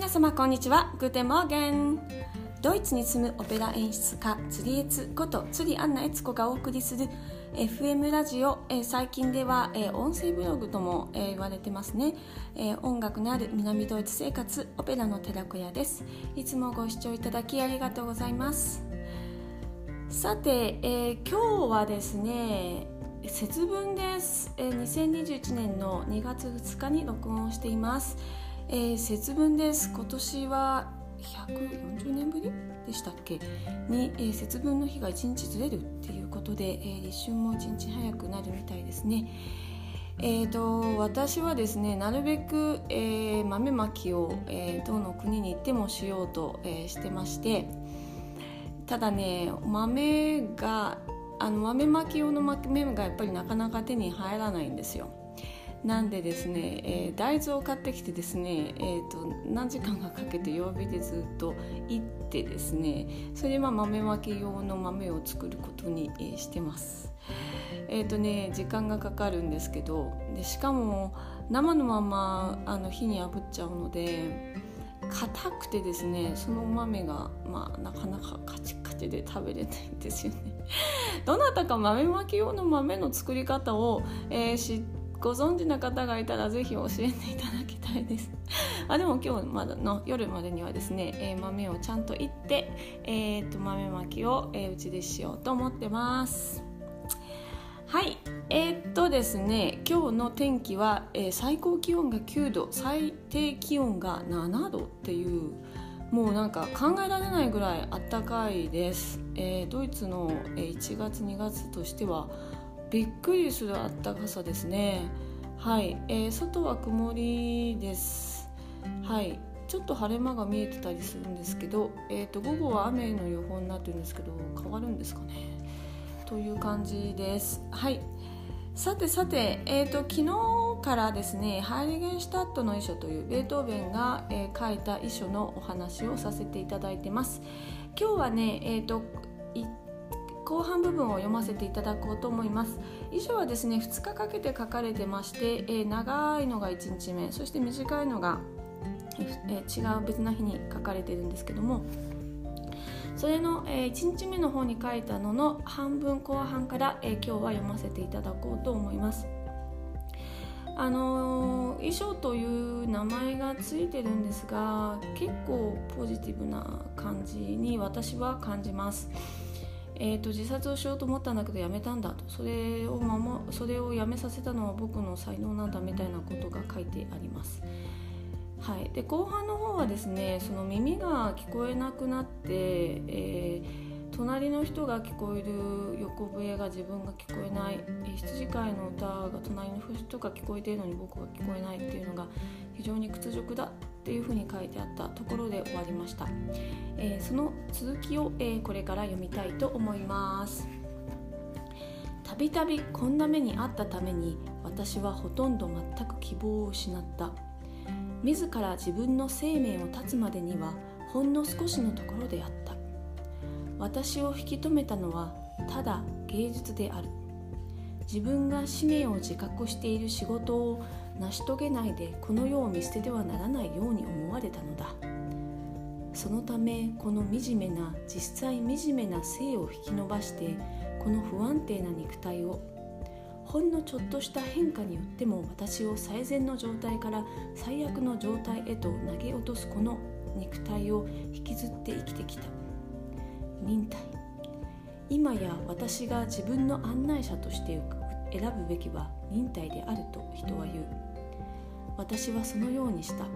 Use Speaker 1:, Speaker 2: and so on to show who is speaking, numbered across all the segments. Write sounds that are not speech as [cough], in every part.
Speaker 1: 皆様こんにちは。 Guten Morgen。ドイツに住むオペラ演出家釣りエツこと釣りアンナエツコがお送りする FM ラジオ、えー、最近では、えー、音声ブログとも、えー、言われてますね、え音楽のある南ドイツ生活オペラの寺子屋です。いつもご視聴いただきありがとうございます。さて、え今日はですね節分です、え2021年の2月2日に録音をしています。えー、節分です今年は140年ぶりでしたっけ？に、えー、節分の日が1日ずれるっていうことで、えー、立春も1日早くなるみたいですね。えーと、私はですねなるべく、えー、豆まきを、えー、どの国に行ってもしようと、えー、してましてただね豆があの豆まき用の豆がやっぱりなかなか手に入らないんですよ。なんでですね、えー、大豆を買ってきてですね、えーと、何時間かかけて弱火でずっといってですねそれでまあ豆まき用の豆を作ることに、えー、してます。えーとね、時間がかかるんですけどでしかも生のままあの火に炙っちゃうので硬くてですねその豆が、まあ、なかなかカチカチで食べれないんですよね。どなたか豆まき用の豆の作り方を、えー、知ってご存知の方がいたらぜひ教えていただきたいです。[laughs] あでも今日まだの夜までにはですね、えー、豆をちゃんといって、えー、と豆まきを、えー、うちでしようと思ってます。はい。えー、っとですね今日の天気は、えー、最高気温が9度最低気温が7度っていうもうなんか考えられないぐらいあったかいです、えー、ドイツの1月2月としてはびっくりするあったかさですね。はい、えー、外は曇りです。はい。ちょっと晴れ間が見えてたりするんですけど、えーと、午後は雨の予報になってるんですけど変わるんですかね。という感じです。はい。さてさて、えーと、昨日からですねハイリゲンシュタットの遺書というベートーベンが、えー、書いた遺書のお話をさせていただいてます。今日はね、えーと後半部分を読ませていただこうと思います以上はですね2日かけて書かれてまして、えー、長いのが1日目そして短いのが、えー、違う別な日に書かれてるんですけどもそれの、えー、1日目の方に書いたのの半分後半から、えー、今日は読ませていただこうと思いますあのー、衣装という名前がついてるんですが結構ポジティブな感じに私は感じます。えーと、自殺をしようと思ったんだけどやめたんだとそれを守それをやめさせたのは僕の才能なんだみたいなことが書いてあります。はい、で後半の方はですねその耳が聞こえなくなって、えー、隣の人が聞こえる横笛が自分が聞こえない、羊飼いの歌が隣の人が聞こえているのに僕が聞こえないっていうのが非常に屈辱だっていうふうに書いてあったところで終わりました、えー、その続きを、えー、これから読みたいと思います。たびたびこんな目にあったために私はほとんど全く希望を失った。自ら自分の生命を絶つまでにはほんの少しのところであった。私を引き止めたのはただ芸術である。自分が使命を自覚している仕事を成し遂げないでこの世を見捨ててはならないように思われたのだ。そのためこの惨めな実際惨めな生を引き伸ばしてこの不安定な肉体をほんのちょっとした変化によっても私を最善の状態から最悪の状態へと投げ落とすこの肉体を引きずって生きてきた。忍耐。今や私が自分の案内者として選ぶべきは忍耐であると人は言う。私はそのようにした。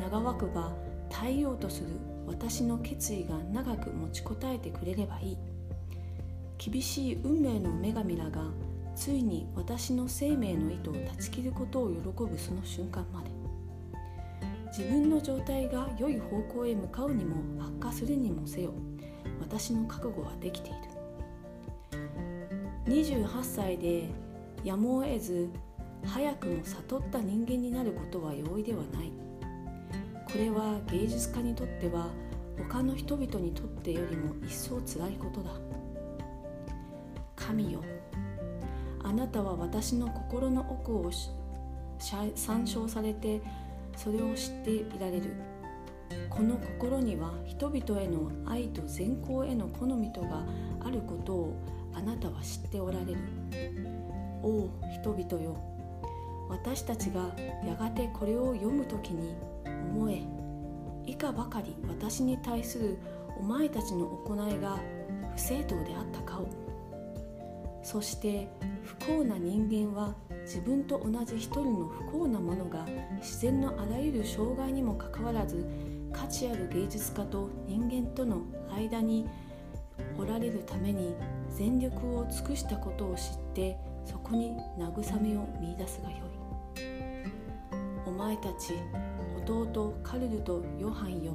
Speaker 1: 長くば耐えようとする私の決意が長く持ちこたえてくれればいい。厳しい運命の女神らがついに私の生命の糸を断ち切ることを喜ぶその瞬間まで。自分の状態が良い方向へ向かうにも悪化するにもせよ私の覚悟はできている。28歳でやむを得ず早くも悟った人間になることは容易ではない。これは芸術家にとっては他の人々にとってよりも一層つらいことだ。神よあなたは私の心の奥を参照されてそれを知っていられる。この心には人々への愛と善行への好みとがあることをあなたは知っておられる。おお人々よ私たちがやがてこれを読む時に思え以下ばかり私に対するお前たちの行いが不正当であったかを。そして不幸な人間は自分と同じ一人の不幸なものが自然のあらゆる障害にもかかわらず価値ある芸術家と人間との間におられるために全力を尽くしたことを知ってそこに慰めを見いだすがよい。お前たち弟カルルとヨハンよ。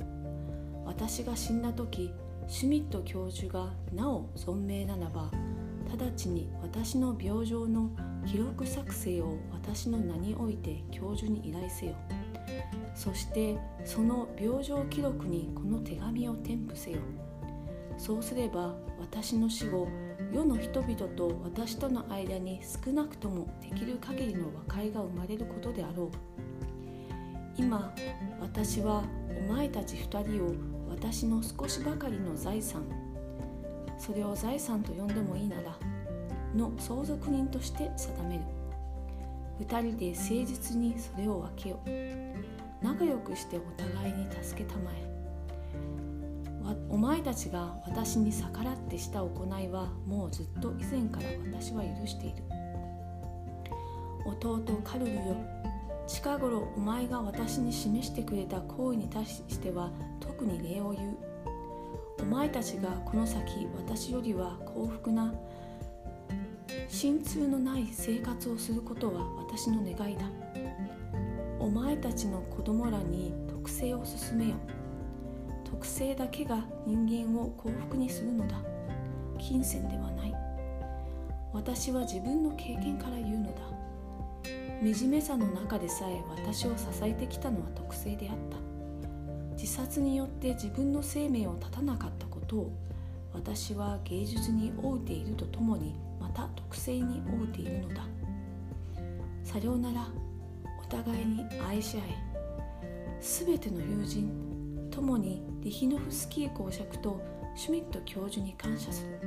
Speaker 1: 私が死んだ時シュミット教授がなお存命ならば直ちに私の病状の記録作成を私の名において教授に依頼せよ。そしてその病状記録にこの手紙を添付せよ。そうすれば私の死後世の人々と私との間に少なくともできる限りの和解が生まれることであろう。今私はお前たち二人を私の少しばかりの財産それを財産と呼んでもいいならの相続人として定める。二人で誠実にそれを分けよう。仲良くしてお互いに助けたまえ。お前たちが私に逆らってした行いはもうずっと以前から私は許している。弟カルルよ近頃お前が私に示してくれた行為に対しては特に礼を言う。お前たちがこの先私よりは幸福な心痛のない生活をすることは私の願いだ。お前たちの子供らに特性を進めよ。特性だけが人間を幸福にするのだ。金銭ではない。私は自分の経験から言うのだ。惨めさの中でさえ私を支えてきたのは特性であった。自殺によって自分の生命を絶たなかったことを私は芸術に負うているとともにまた特性に負うているのだ。さようなら。お互いに愛し合え。全ての友人共にリヒノフスキー公爵とシュミット教授に感謝する。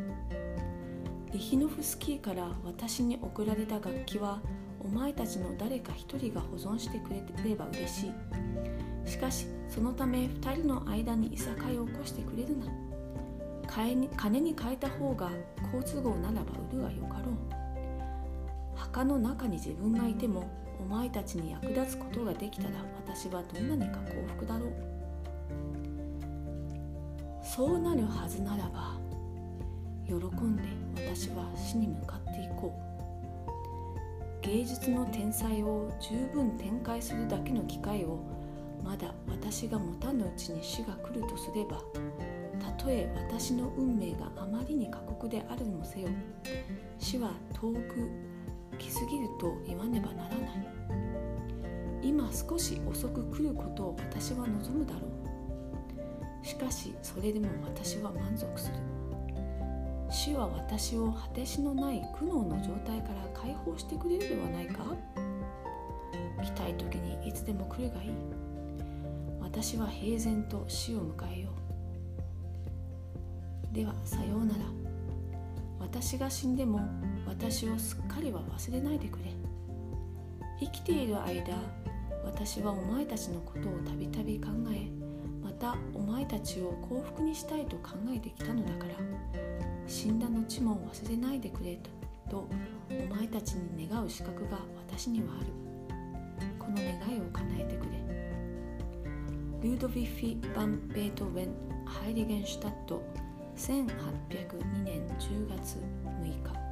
Speaker 1: リヒノフスキーから私に送られた楽器はお前たちの誰か一人が保存してくれれば嬉しい。しかしそのため2人の間にいさかいを起こしてくれるな。金に変えた方が好都合ならば売るがよかろう。墓の中に自分がいてもお前たちに役立つことができたら私はどんなにか幸福だろう。そうなるはずならば喜んで私は死に向かっていこう。芸術の天才を十分展開するだけの機会をまだ私が持たぬうちに死が来るとすればたとえ私の運命があまりに過酷であるもせよ死は遠く来すぎると言わねばならない。今少し遅く来ることを私は望むだろう。しかしそれでも私は満足する。死は私を果てしのない苦悩の状態から解放してくれるではないか。来たい時にいつでも来るがいい。私は平然と死を迎えよう。ではさようなら。私が死んでも私をすっかりは忘れないでくれ。生きている間私はお前たちのことをたびたび考えまたお前たちを幸福にしたいと考えてきたのだから死んだ後も忘れないでくれとお前たちに願う資格が私にはある。この願いを叶えてくれ。ルードヴィッフィ・バン・ベートーベン・ハイリゲンシュタット1802年10月6日。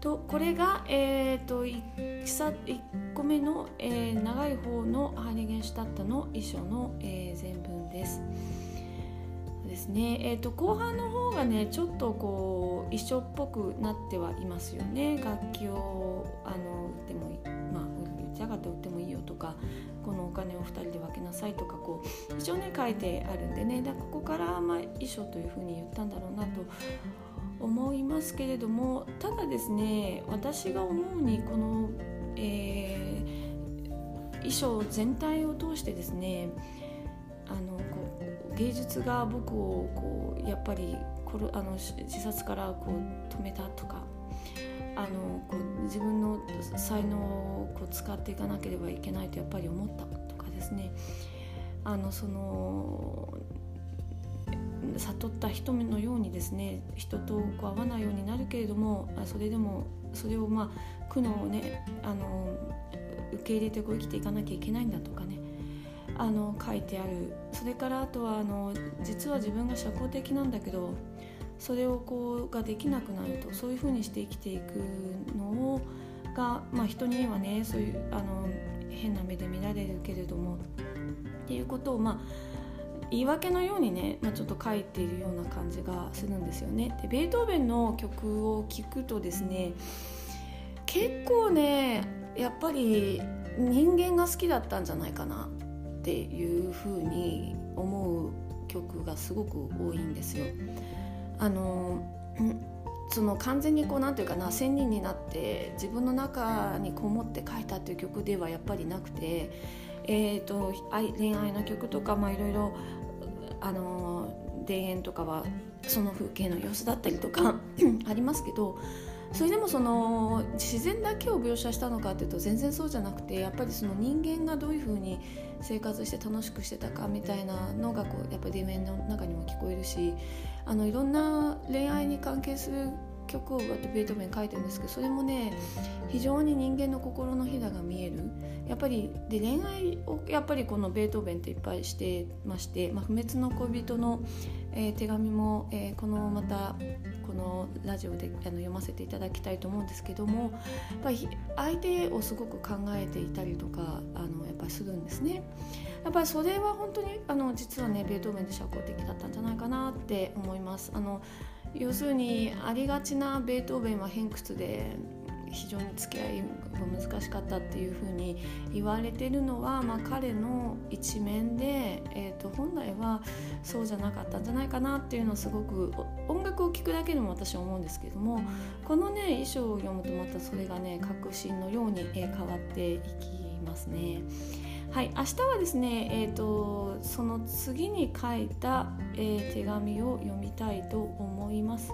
Speaker 1: とこれが、えーと、1, 1個目の、えー、長い方のハイリゲンシュタットの遺書の、えー、全文です。ですね、えーと、後半の方がねちょっとこう遺書っぽくなってはいますよね。楽器をあの売ってもいいまあ売りたかった売ってもいいよとかこのお金を2人で分けなさいとかこう一応ね書いてあるんでね。だここからまあ遺書というふうに言ったんだろうなと思いますけれどもただですね私が思うにこの、え衣装全体を通してですねあのこう芸術が僕をこうやっぱりあの自殺からこう止めたとかあのこう自分の才能をこう使っていかなければいけないとやっぱり思ったとかですね。あのその悟った人のようにですね人とこう会わないようになるけれどもそれでもそれをまあ苦悩をねあの受け入れてこう生きていかなきゃいけないんだとかねあの書いてある。それからあとはあの実は自分が社交的なんだけどそれをこうができなくなるとそういうふうにして生きていくのをが、まあ、人にはねそういうあの変な目で見られるけれどもっていうことをまあ言い訳のようにね、まあ、ちょっと書いているような感じがするんですよね。でベートーベンの曲を聴くとですね結構ねやっぱり人間が好きだったんじゃないかなっていうふうに思う曲がすごく多いんですよ。あのその完全にこうなんていうかな仙人になって自分の中にこもって書いたっていう曲ではやっぱりなくて、えーと、恋愛の曲とか、いろいろあの田園とかはその風景の様子だったりとか [clears throat] ありますけどそれでもその自然だけを描写したのかっていうと全然そうじゃなくてやっぱりその人間がどういうふうに生活して楽しくしてたかみたいなのがこうやっぱり田園の中にも聞こえるしあのいろんな恋愛に関係する曲をベートーベン書いてるんですけどそれもね非常に人間の心のひだが見えるやっぱりで恋愛をやっぱりこのベートーベンっていっぱいしてまして「まあ、不滅の恋人の」えー、手紙も、えー、このまたこのラジオであの読ませていただきたいと思うんですけどもやっぱり相手をすごく考えていたりとかあのやっぱりするんですね。やっぱりそれは本当にあの実はねベートーベンで社交的だったんじゃないかなって思います。あの要するにありがちなベートーベンは偏屈で非常に付き合いが難しかったっていうふうに言われてるのは、まあ、彼の一面で、えーと、本来はそうじゃなかったんじゃないかなっていうのをすごく音楽を聴くだけでも私は思うんですけどもこのね衣装を読むとまたそれがね確信のように変わっていきますね。はい、明日はですね、えーと、その次に書いた、えー、手紙を読みたいと思います。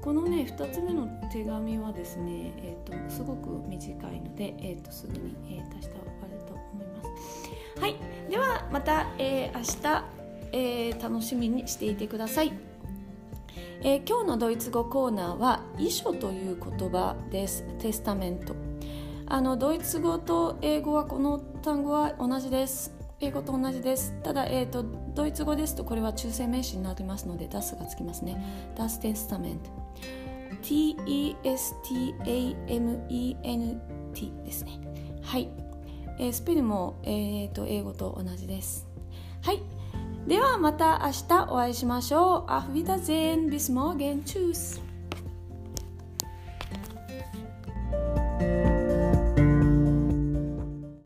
Speaker 1: このね2つ目の手紙はですね、えーと、すごく短いので、えーと、すぐに、えー、出した終わると思います。はい、ではまた、えー、明日、えー、楽しみにしていてください。えー、今日のドイツ語コーナーは「遺書」という言葉です。テスタメント。あのドイツ語と英語はこの単語は同じです。英語と同じです。ただ、えーと、ドイツ語ですとこれは中性名詞になりますので das がつきますね。Das Testament T-E-S-T-A-M-E-N-T ですね。はい、えー、スペルも、えーと、英語と同じです。はい。ではまた明日お会いしましょう。Auf Wiedersehen bis morgen Tschüss